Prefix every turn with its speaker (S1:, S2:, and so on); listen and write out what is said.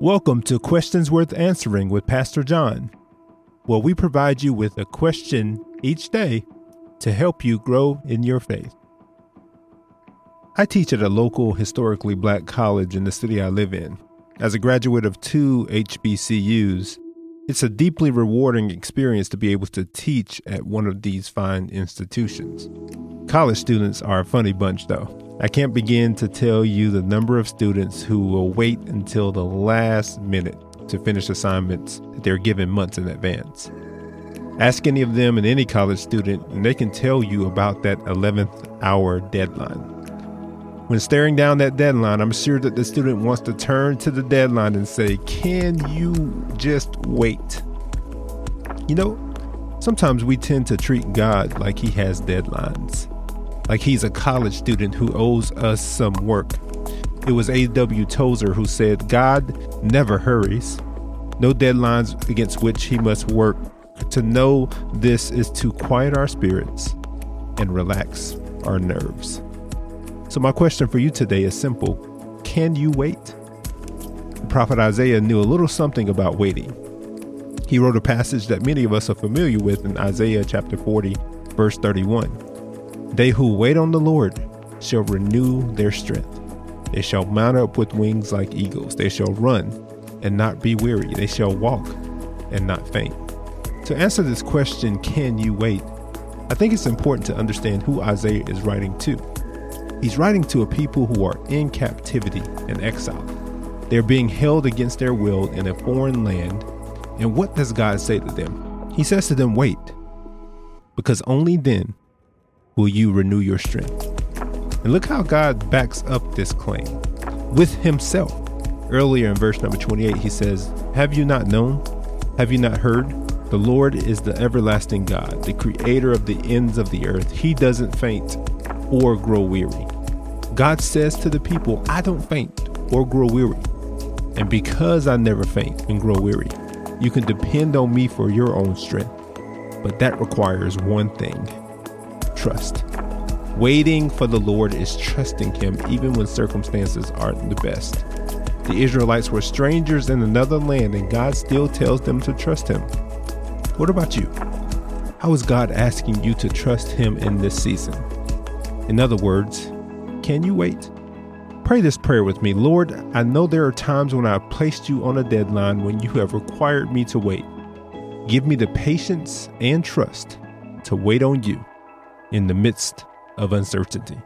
S1: Welcome to Questions Worth Answering with Pastor John, where we provide you with a question each day to help you grow in your faith. I teach at a local historically black college in the city I live in. As a graduate of two HBCUs, it's a deeply rewarding experience to be able to teach at one of these fine institutions. College students are a funny bunch, though. I can't begin to tell you the number of students who will wait until the last minute to finish assignments that they're given months in advance. Ask any of them and any college student, and they can tell you about that 11th hour deadline. When staring down that deadline, I'm sure that the student wants to turn to the deadline and say, Can you just wait? You know, sometimes we tend to treat God like he has deadlines like he's a college student who owes us some work. It was A.W. Tozer who said, God never hurries, no deadlines against which he must work. To know this is to quiet our spirits and relax our nerves. So, my question for you today is simple Can you wait? The prophet Isaiah knew a little something about waiting. He wrote a passage that many of us are familiar with in Isaiah chapter 40, verse 31. They who wait on the Lord shall renew their strength. They shall mount up with wings like eagles. They shall run and not be weary. They shall walk and not faint. To answer this question, can you wait? I think it's important to understand who Isaiah is writing to. He's writing to a people who are in captivity and exile. They're being held against their will in a foreign land. And what does God say to them? He says to them, Wait, because only then will you renew your strength. And look how God backs up this claim with himself. Earlier in verse number 28, he says, Have you not known? Have you not heard? The Lord is the everlasting God, the creator of the ends of the earth. He doesn't faint or grow weary. God says to the people, I don't faint or grow weary. And because I never faint and grow weary, you can depend on me for your own strength. But that requires one thing trust. Waiting for the Lord is trusting Him even when circumstances aren't the best. The Israelites were strangers in another land, and God still tells them to trust Him. What about you? How is God asking you to trust Him in this season? In other words, can you wait? Pray this prayer with me Lord, I know there are times when I've placed you on a deadline when you have required me to wait. Give me the patience and trust to wait on you in the midst of uncertainty.